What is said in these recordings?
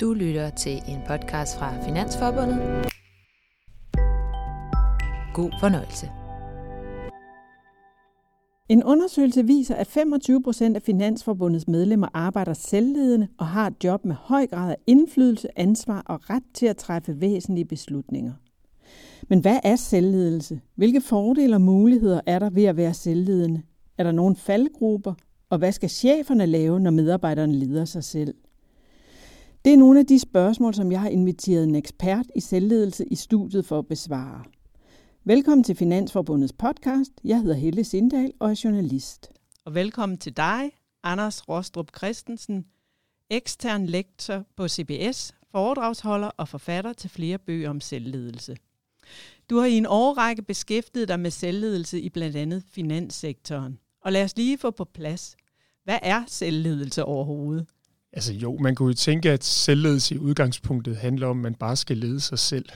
Du lytter til en podcast fra Finansforbundet. God fornøjelse. En undersøgelse viser, at 25 procent af Finansforbundets medlemmer arbejder selvledende og har et job med høj grad af indflydelse, ansvar og ret til at træffe væsentlige beslutninger. Men hvad er selvledelse? Hvilke fordele og muligheder er der ved at være selvledende? Er der nogle faldgrupper? Og hvad skal cheferne lave, når medarbejderne leder sig selv? Det er nogle af de spørgsmål, som jeg har inviteret en ekspert i selvledelse i studiet for at besvare. Velkommen til Finansforbundets podcast. Jeg hedder Helle Sindal og er journalist. Og velkommen til dig, Anders Rostrup Christensen, ekstern lektor på CBS, foredragsholder og forfatter til flere bøger om selvledelse. Du har i en årrække beskæftiget dig med selvledelse i blandt andet finanssektoren. Og lad os lige få på plads. Hvad er selvledelse overhovedet? Altså jo, man kunne jo tænke, at selvledelse i udgangspunktet handler om, at man bare skal lede sig selv.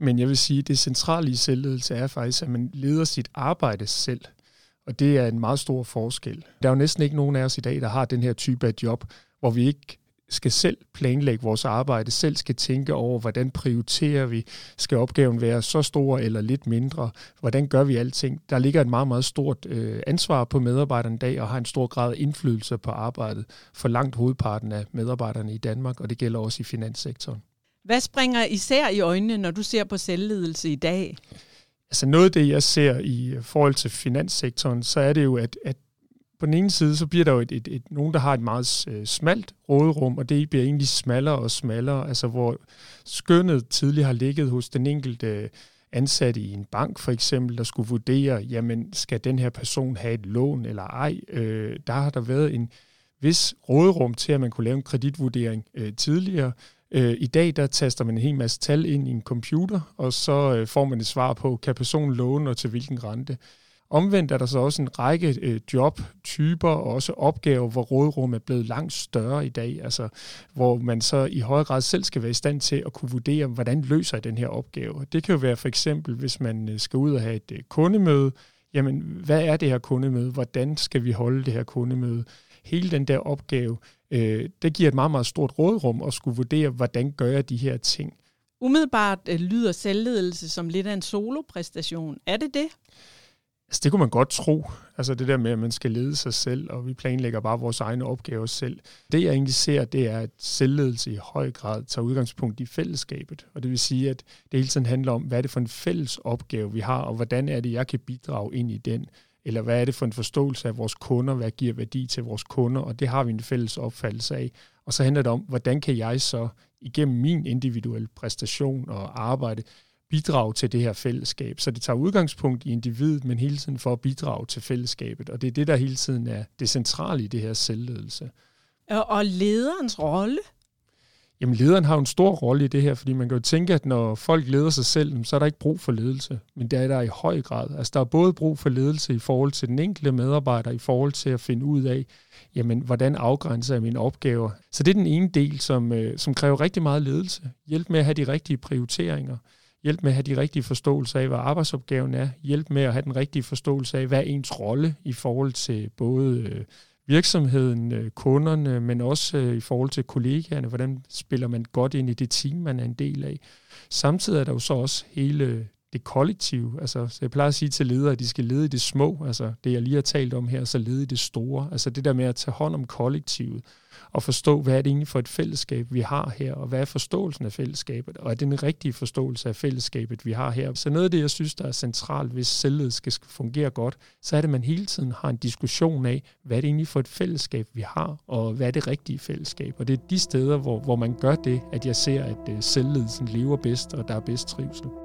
Men jeg vil sige, at det centrale i selvledelse er faktisk, at man leder sit arbejde selv. Og det er en meget stor forskel. Der er jo næsten ikke nogen af os i dag, der har den her type af job, hvor vi ikke skal selv planlægge vores arbejde, selv skal tænke over, hvordan prioriterer vi, skal opgaven være så stor eller lidt mindre, hvordan gør vi alting. Der ligger et meget, meget stort øh, ansvar på medarbejderne i dag, og har en stor grad af indflydelse på arbejdet for langt hovedparten af medarbejderne i Danmark, og det gælder også i finanssektoren. Hvad springer især i øjnene, når du ser på selvledelse i dag? Altså noget af det, jeg ser i forhold til finanssektoren, så er det jo, at, at på den ene side, så bliver der jo et, et, et, nogen, der har et meget øh, smalt råderum, og det bliver egentlig smallere og smallere, altså hvor skønnet tidligere har ligget hos den enkelte ansatte i en bank for eksempel, der skulle vurdere, jamen skal den her person have et lån eller ej. Øh, der har der været en vis råderum til, at man kunne lave en kreditvurdering øh, tidligere. Øh, I dag der taster man en hel masse tal ind i en computer, og så øh, får man et svar på, kan personen låne og til hvilken rente. Omvendt er der så også en række øh, jobtyper og også opgaver, hvor rådrum er blevet langt større i dag, altså hvor man så i høj grad selv skal være i stand til at kunne vurdere, hvordan løser jeg den her opgave. Det kan jo være for eksempel, hvis man øh, skal ud og have et øh, kundemøde, jamen hvad er det her kundemøde, hvordan skal vi holde det her kundemøde. Hele den der opgave, øh, det giver et meget, meget stort rådrum at skulle vurdere, hvordan gør jeg de her ting. Umiddelbart øh, lyder selvledelse som lidt af en solopræstation. Er det det? Altså, det kunne man godt tro. Altså det der med, at man skal lede sig selv, og vi planlægger bare vores egne opgaver selv. Det jeg egentlig ser, det er, at selvledelse i høj grad tager udgangspunkt i fællesskabet. Og det vil sige, at det hele tiden handler om, hvad er det for en fælles opgave, vi har, og hvordan er det, jeg kan bidrage ind i den. Eller hvad er det for en forståelse af vores kunder, hvad giver værdi til vores kunder, og det har vi en fælles opfattelse af. Og så handler det om, hvordan kan jeg så igennem min individuelle præstation og arbejde bidrage til det her fællesskab. Så det tager udgangspunkt i individet, men hele tiden for at bidrage til fællesskabet. Og det er det, der hele tiden er det centrale i det her selvledelse. Og lederens rolle? Jamen lederen har jo en stor rolle i det her, fordi man kan jo tænke, at når folk leder sig selv, så er der ikke brug for ledelse. Men det er der i høj grad. Altså der er både brug for ledelse i forhold til den enkelte medarbejder, i forhold til at finde ud af, jamen hvordan afgrænser jeg mine opgaver. Så det er den ene del, som, øh, som kræver rigtig meget ledelse. Hjælp med at have de rigtige prioriteringer hjælp med at have de rigtige forståelser af, hvad arbejdsopgaven er, hjælp med at have den rigtige forståelse af, hvad er ens rolle i forhold til både øh, virksomheden, øh, kunderne, men også øh, i forhold til kollegaerne, hvordan spiller man godt ind i det team, man er en del af. Samtidig er der jo så også hele det kollektive. Altså, så jeg plejer at sige til ledere, at de skal lede i det små, altså det jeg lige har talt om her, så lede i det store. Altså det der med at tage hånd om kollektivet og forstå, hvad er det egentlig for et fællesskab, vi har her, og hvad er forståelsen af fællesskabet, og er det den rigtige forståelse af fællesskabet, vi har her. Så noget af det, jeg synes, der er centralt, hvis selvled skal fungere godt, så er det, at man hele tiden har en diskussion af, hvad er det egentlig for et fællesskab, vi har, og hvad er det rigtige fællesskab. Og det er de steder, hvor, hvor man gør det, at jeg ser, at øh, selvledelsen lever bedst, og der er bedst trivsel.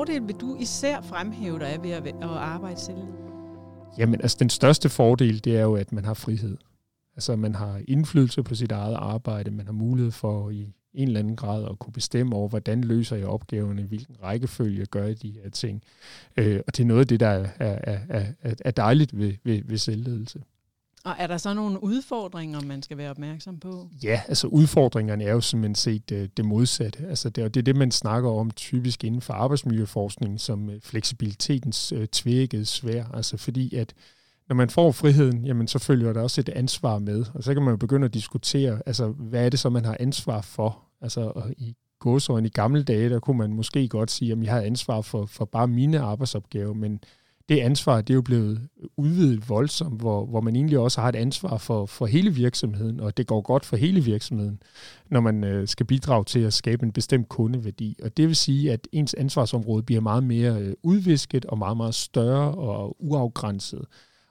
Fordel fordele vil du især fremhæve dig ved at, arbejde selv? Jamen, altså den største fordel, det er jo, at man har frihed. Altså man har indflydelse på sit eget arbejde, man har mulighed for i en eller anden grad at kunne bestemme over, hvordan løser jeg opgaverne, hvilken rækkefølge gør jeg de her ting. Øh, og det er noget af det, der er, er, er, er dejligt ved, ved, ved selvledelse. Og er der så nogle udfordringer, man skal være opmærksom på? Ja, altså udfordringerne er jo simpelthen set uh, det modsatte. Altså det, det er det, man snakker om typisk inden for arbejdsmiljøforskning som øh, fleksibilitetens øh, tvækket svær. Altså fordi at når man får friheden, jamen så følger der også et ansvar med. Og så kan man jo begynde at diskutere, altså hvad er det så, man har ansvar for? Altså i gåsøjne i gamle dage, der kunne man måske godt sige, at jeg har ansvar for, for bare mine arbejdsopgaver, men det ansvar, det er jo blevet udvidet voldsomt, hvor, hvor man egentlig også har et ansvar for, for hele virksomheden, og det går godt for hele virksomheden, når man øh, skal bidrage til at skabe en bestemt kundeværdi. Og det vil sige, at ens ansvarsområde bliver meget mere øh, udvisket og meget, meget større og uafgrænset.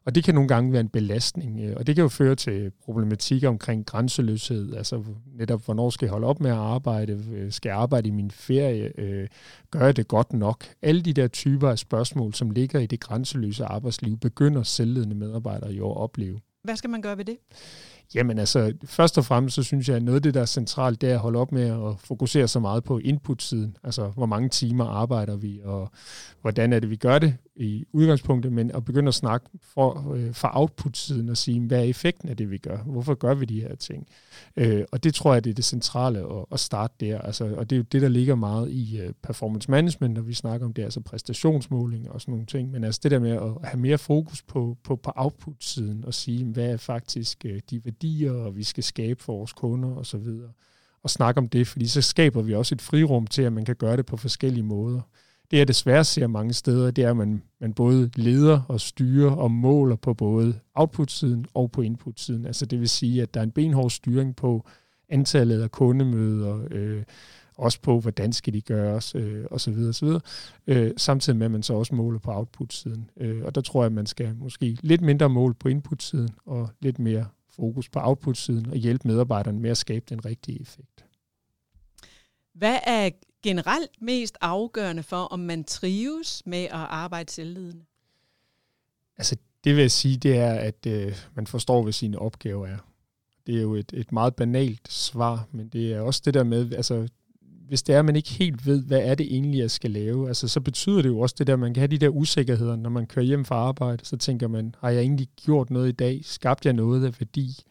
Og det kan nogle gange være en belastning, øh, og det kan jo føre til problematikker omkring grænseløshed, altså netop, hvornår skal jeg holde op med at arbejde, øh, skal jeg arbejde i min ferie, øh, gør jeg det godt nok? Alle de der typer af spørgsmål, som ligger i det grænseløse arbejdsliv, begynder selvledende medarbejdere jo at opleve. Hvad skal man gøre ved det? Jamen altså, først og fremmest så synes jeg, at noget af det, der er centralt, det er at holde op med at fokusere så meget på input-siden. Altså, hvor mange timer arbejder vi, og hvordan er det, vi gør det i udgangspunktet, men at begynde at snakke for, øh, for output-siden og sige, hvad er effekten af det, vi gør? Hvorfor gør vi de her ting? Øh, og det tror jeg, det er det centrale at, at starte der. Altså, og det er jo det, der ligger meget i øh, performance management, når vi snakker om det, altså præstationsmåling og sådan nogle ting. Men altså det der med at have mere fokus på, på, på output-siden og sige, hvad er faktisk uh, de værdier, og vi skal skabe for vores kunder osv., og, og snakke om det, fordi så skaber vi også et frirum til, at man kan gøre det på forskellige måder. Det jeg desværre ser mange steder, det er, at man, man både leder og styrer og måler på både output-siden og på input-siden. Altså det vil sige, at der er en benhård styring på antallet af kundemøder, øh, også på, hvordan skal de gøres, øh, osv. osv. Øh, samtidig med, at man så også måler på output-siden. Øh, og der tror jeg, at man skal måske lidt mindre mål på input-siden, og lidt mere fokus på output-siden, og hjælpe medarbejderne med at skabe den rigtige effekt. Hvad er generelt mest afgørende for, om man trives med at arbejde selvledende? Altså, det vil jeg sige, det er, at øh, man forstår, hvad sine opgaver er. Det er jo et, et meget banalt svar, men det er også det der med, altså, hvis det er, at man ikke helt ved, hvad er det egentlig, jeg skal lave, altså, så betyder det jo også det der, at man kan have de der usikkerheder, når man kører hjem fra arbejde, så tænker man, har jeg egentlig gjort noget i dag? Skabte jeg noget af værdi?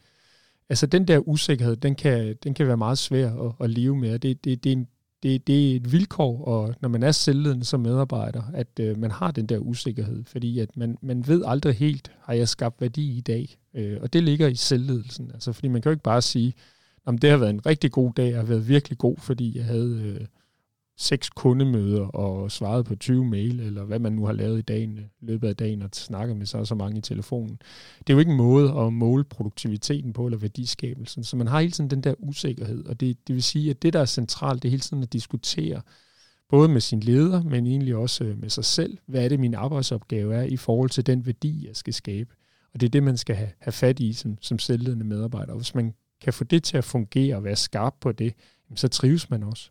Altså den der usikkerhed, den kan, den kan være meget svær at, at leve med. Det, det, det, er en, det, det er et vilkår, og når man er selvledende som medarbejder, at øh, man har den der usikkerhed, fordi at man, man ved aldrig helt, har jeg skabt værdi i dag? Øh, og det ligger i selvledelsen, altså fordi man kan jo ikke bare sige, om det har været en rigtig god dag, jeg har været virkelig god, fordi jeg havde øh, seks kundemøder og svaret på 20 mail, eller hvad man nu har lavet i dagen, øh, løbet af dagen, og snakket med så så mange i telefonen. Det er jo ikke en måde at måle produktiviteten på, eller værdiskabelsen, så man har hele tiden den der usikkerhed, og det, det vil sige, at det, der er centralt, det er hele tiden at diskutere, både med sin leder, men egentlig også øh, med sig selv, hvad er det, min arbejdsopgave er i forhold til den værdi, jeg skal skabe. Og det er det, man skal have, have fat i som, som selvledende medarbejder. Og hvis man kan få det til at fungere og være skarp på det, så trives man også.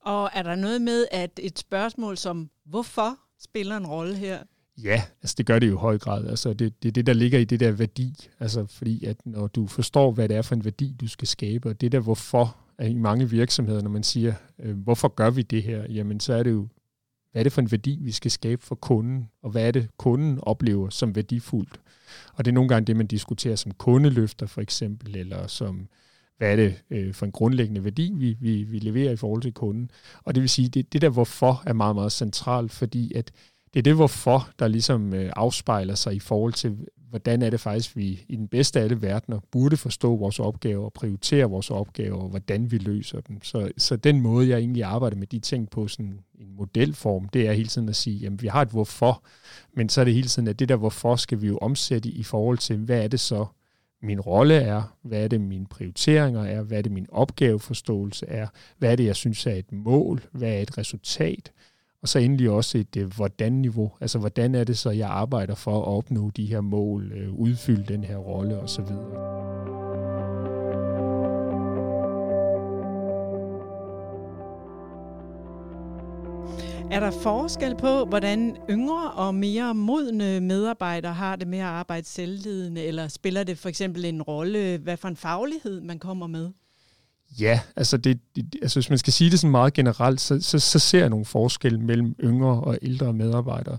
Og er der noget med, at et spørgsmål som hvorfor spiller en rolle her? Ja, altså det gør det jo i høj grad. Altså det, det er det, der ligger i det der værdi. Altså fordi, at når du forstår, hvad det er for en værdi, du skal skabe, og det der hvorfor, er i mange virksomheder, når man siger, øh, hvorfor gør vi det her, jamen så er det jo, hvad er det for en værdi, vi skal skabe for kunden, og hvad er det, kunden oplever som værdifuldt. Og det er nogle gange det, man diskuterer som kundeløfter for eksempel, eller som hvad er det øh, for en grundlæggende værdi, vi, vi, vi leverer i forhold til kunden. Og det vil sige, det, det der hvorfor er meget, meget centralt, fordi at det er det hvorfor, der ligesom øh, afspejler sig i forhold til, hvordan er det faktisk, vi i den bedste af alle verdener burde forstå vores opgaver og prioritere vores opgaver, og hvordan vi løser dem. Så, så den måde, jeg egentlig arbejder med de ting på sådan en modelform, det er hele tiden at sige, jamen vi har et hvorfor, men så er det hele tiden, at det der hvorfor skal vi jo omsætte i forhold til, hvad er det så, min rolle er, hvad er det mine prioriteringer er, hvad er det min opgaveforståelse er, hvad er det jeg synes er et mål, hvad er et resultat, og så endelig også et øh, hvordan-niveau, altså hvordan er det så, jeg arbejder for at opnå de her mål, øh, udfylde den her rolle osv. Er der forskel på, hvordan yngre og mere modne medarbejdere har det med at arbejde selvledende, eller spiller det for eksempel en rolle, hvad for en faglighed man kommer med? Ja, altså, det, altså hvis man skal sige det sådan meget generelt, så, så, så ser jeg nogle forskelle mellem yngre og ældre medarbejdere.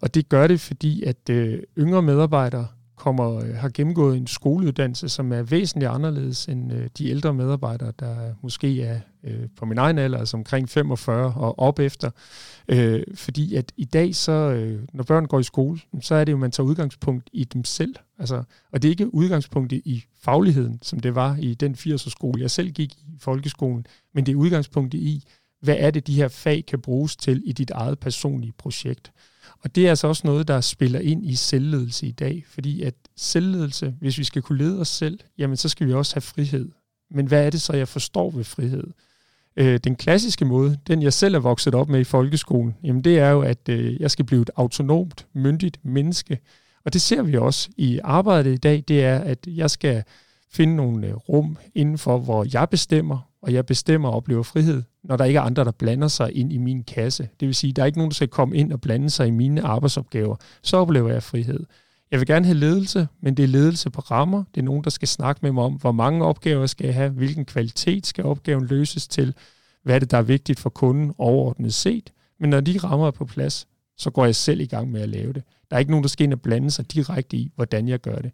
Og det gør det, fordi at øh, yngre medarbejdere kommer, øh, har gennemgået en skoleuddannelse, som er væsentligt anderledes end øh, de ældre medarbejdere, der måske er øh, på min egen alder, altså omkring 45 og op efter. Øh, fordi at i dag, så, øh, når børn går i skole, så er det jo, at man tager udgangspunkt i dem selv. Altså, og det er ikke udgangspunktet i fagligheden, som det var i den 80'er skole, jeg selv gik i folkeskolen, men det er udgangspunktet i, hvad er det, de her fag kan bruges til i dit eget personlige projekt. Og det er altså også noget, der spiller ind i selvledelse i dag, fordi at selvledelse, hvis vi skal kunne lede os selv, jamen så skal vi også have frihed. Men hvad er det så, jeg forstår ved frihed? Øh, den klassiske måde, den jeg selv er vokset op med i folkeskolen, jamen det er jo, at øh, jeg skal blive et autonomt, myndigt menneske. Og det ser vi også i arbejdet i dag, det er, at jeg skal finde nogle øh, rum indenfor, hvor jeg bestemmer, og jeg bestemmer og oplever frihed, når der ikke er andre, der blander sig ind i min kasse. Det vil sige, at der er ikke nogen, der skal komme ind og blande sig i mine arbejdsopgaver. Så oplever jeg frihed. Jeg vil gerne have ledelse, men det er ledelse på rammer. Det er nogen, der skal snakke med mig om, hvor mange opgaver skal jeg have, hvilken kvalitet skal opgaven løses til, hvad er det, der er vigtigt for kunden overordnet set. Men når de rammer er på plads, så går jeg selv i gang med at lave det. Der er ikke nogen, der skal ind og blande sig direkte i, hvordan jeg gør det.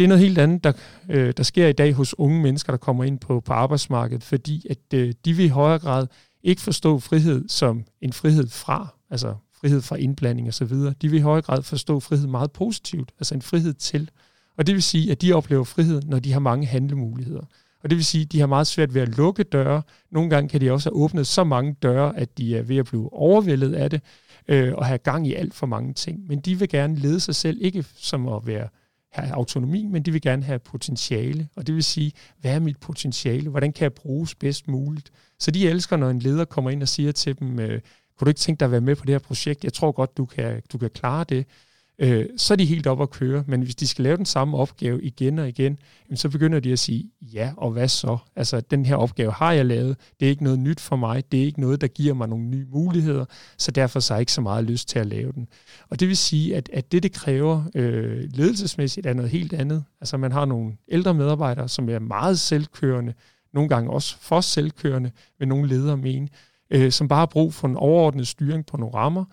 Det er noget helt andet, der, øh, der sker i dag hos unge mennesker, der kommer ind på, på arbejdsmarkedet, fordi at øh, de vil i højere grad ikke forstå frihed som en frihed fra, altså frihed fra indblanding og så videre. De vil i højere grad forstå frihed meget positivt, altså en frihed til. Og det vil sige, at de oplever frihed, når de har mange handlemuligheder. Og det vil sige, at de har meget svært ved at lukke døre. Nogle gange kan de også have åbnet så mange døre, at de er ved at blive overvældet af det, øh, og have gang i alt for mange ting. Men de vil gerne lede sig selv, ikke som at være have autonomi, men de vil gerne have potentiale. Og det vil sige, hvad er mit potentiale? Hvordan kan jeg bruges bedst muligt? Så de elsker, når en leder kommer ind og siger til dem, øh, kunne du ikke tænke dig at være med på det her projekt? Jeg tror godt, du kan, du kan klare det øh, så er de helt op at køre. Men hvis de skal lave den samme opgave igen og igen, så begynder de at sige, ja, og hvad så? Altså, den her opgave har jeg lavet, det er ikke noget nyt for mig, det er ikke noget, der giver mig nogle nye muligheder, så derfor så har jeg ikke så meget lyst til at lave den. Og det vil sige, at, at det, det kræver øh, ledelsesmæssigt, er noget helt andet. Altså, man har nogle ældre medarbejdere, som er meget selvkørende, nogle gange også for selvkørende, vil nogle ledere mene, øh, som bare har brug for en overordnet styring på nogle rammer,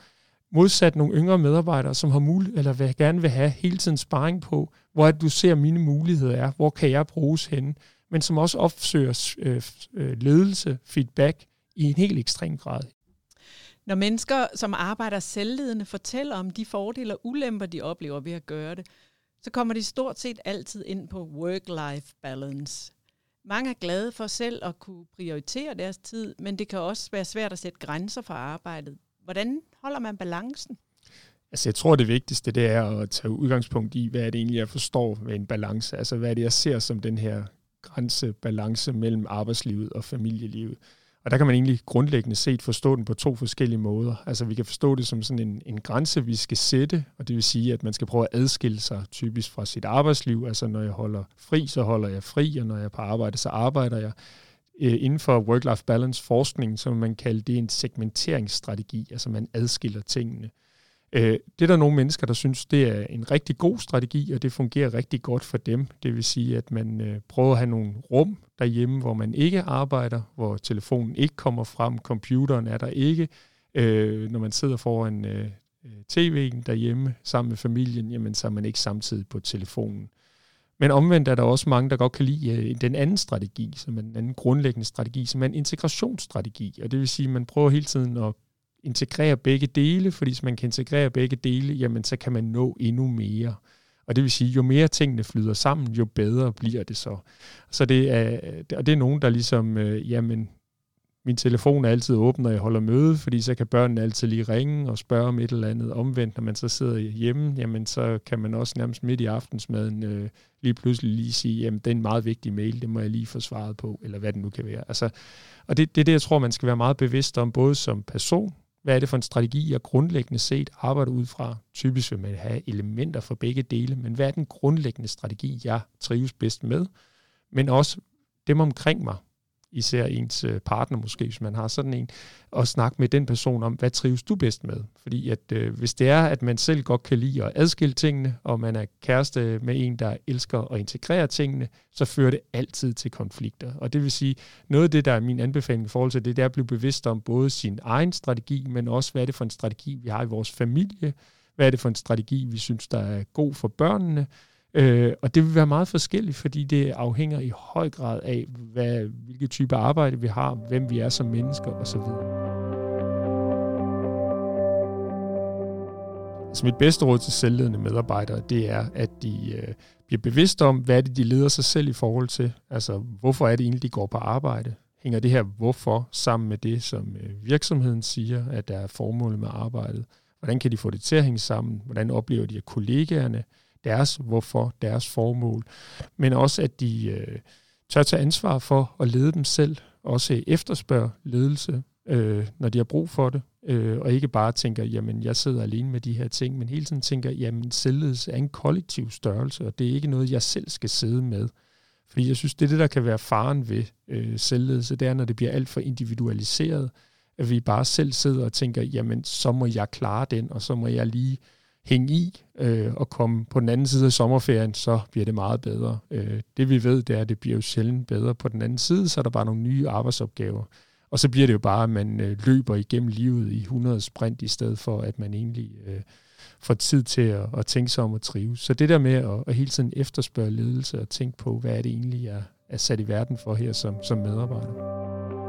modsat nogle yngre medarbejdere, som har mulighed, eller vil, gerne vil have hele tiden sparring på, hvor at du ser mine muligheder er, hvor kan jeg bruges henne, men som også opsøger øh, øh, ledelse, feedback i en helt ekstrem grad. Når mennesker, som arbejder selvledende, fortæller om de fordele og ulemper, de oplever ved at gøre det, så kommer de stort set altid ind på work-life balance. Mange er glade for selv at kunne prioritere deres tid, men det kan også være svært at sætte grænser for arbejdet. Hvordan holder man balancen? Altså jeg tror, det vigtigste det er at tage udgangspunkt i, hvad er det egentlig, jeg forstår ved en balance. Altså hvad er det, jeg ser som den her grænsebalance mellem arbejdslivet og familielivet. Og der kan man egentlig grundlæggende set forstå den på to forskellige måder. Altså vi kan forstå det som sådan en, en grænse, vi skal sætte, og det vil sige, at man skal prøve at adskille sig typisk fra sit arbejdsliv. Altså når jeg holder fri, så holder jeg fri, og når jeg er på arbejde, så arbejder jeg. Øh, inden for work-life balance forskning, som man kalder det en segmenteringsstrategi, altså man adskiller tingene. Øh, det er der nogle mennesker, der synes, det er en rigtig god strategi, og det fungerer rigtig godt for dem. Det vil sige, at man øh, prøver at have nogle rum derhjemme, hvor man ikke arbejder, hvor telefonen ikke kommer frem, computeren er der ikke. Øh, når man sidder foran øh, øh, tv'en derhjemme sammen med familien, jamen så er man ikke samtidig på telefonen. Men omvendt er der også mange, der godt kan lide øh, den anden strategi, som er den anden grundlæggende strategi, som er en integrationsstrategi. Og det vil sige, at man prøver hele tiden at integrere begge dele, fordi hvis man kan integrere begge dele, jamen så kan man nå endnu mere. Og det vil sige, jo mere tingene flyder sammen, jo bedre bliver det så. Så det er, øh, og det er nogen, der ligesom, øh, jamen, min telefon er altid åben, når jeg holder møde, fordi så kan børnene altid lige ringe og spørge om et eller andet omvendt. Når man så sidder hjemme, jamen så kan man også nærmest midt i aftensmaden øh, lige pludselig lige sige, jamen det er en meget vigtig mail, det må jeg lige få svaret på, eller hvad det nu kan være. Altså, og det, det er det, jeg tror, man skal være meget bevidst om, både som person, hvad er det for en strategi, jeg grundlæggende set arbejder ud fra? Typisk vil man have elementer for begge dele, men hvad er den grundlæggende strategi, jeg trives bedst med? Men også dem omkring mig, især ens øh, partner måske, hvis man har sådan en, og snakke med den person om, hvad trives du bedst med? Fordi at øh, hvis det er, at man selv godt kan lide at adskille tingene, og man er kæreste med en, der elsker at integrere tingene, så fører det altid til konflikter. Og det vil sige, noget af det, der er min anbefaling i forhold til det, det er at blive bevidst om både sin egen strategi, men også hvad er det for en strategi, vi har i vores familie, Hvad er det for en strategi, vi synes, der er god for børnene? Øh, og det vil være meget forskelligt, fordi det afhænger i høj grad af, hvad, hvilke type arbejde vi har, hvem vi er som mennesker osv. Så altså, mit bedste råd til selvledende medarbejdere, det er, at de øh, bliver bevidste om, hvad det, de leder sig selv i forhold til. Altså, hvorfor er det egentlig, de går på arbejde? Hænger det her hvorfor sammen med det, som øh, virksomheden siger, at der er formålet med arbejdet? Hvordan kan de få det til at hænge sammen? Hvordan oplever de, at kollegaerne deres hvorfor, deres formål, men også at de øh, tør tage ansvar for at lede dem selv, også efterspørge ledelse, øh, når de har brug for det, øh, og ikke bare tænker, jamen jeg sidder alene med de her ting, men hele tiden tænker, jamen selvledelse er en kollektiv størrelse, og det er ikke noget, jeg selv skal sidde med. Fordi jeg synes, det er det, der kan være faren ved øh, selvledelse, det er, når det bliver alt for individualiseret, at vi bare selv sidder og tænker, jamen så må jeg klare den, og så må jeg lige hænge i øh, og komme på den anden side af sommerferien, så bliver det meget bedre. Øh, det vi ved, det er, at det bliver jo sjældent bedre på den anden side, så er der bare nogle nye arbejdsopgaver. Og så bliver det jo bare, at man øh, løber igennem livet i 100 sprint, i stedet for, at man egentlig øh, får tid til at, at tænke sig om at trives. Så det der med at, at hele tiden efterspørge ledelse og tænke på, hvad er det egentlig, jeg er sat i verden for her som, som medarbejder.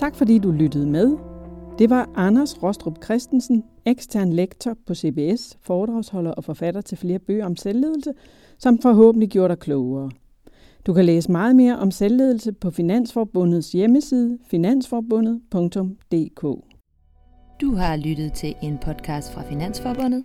Tak fordi du lyttede med. Det var Anders Rostrup Christensen, ekstern lektor på CBS, foredragsholder og forfatter til flere bøger om selvledelse, som forhåbentlig gjorde dig klogere. Du kan læse meget mere om selvledelse på Finansforbundets hjemmeside finansforbundet.dk. Du har lyttet til en podcast fra Finansforbundet.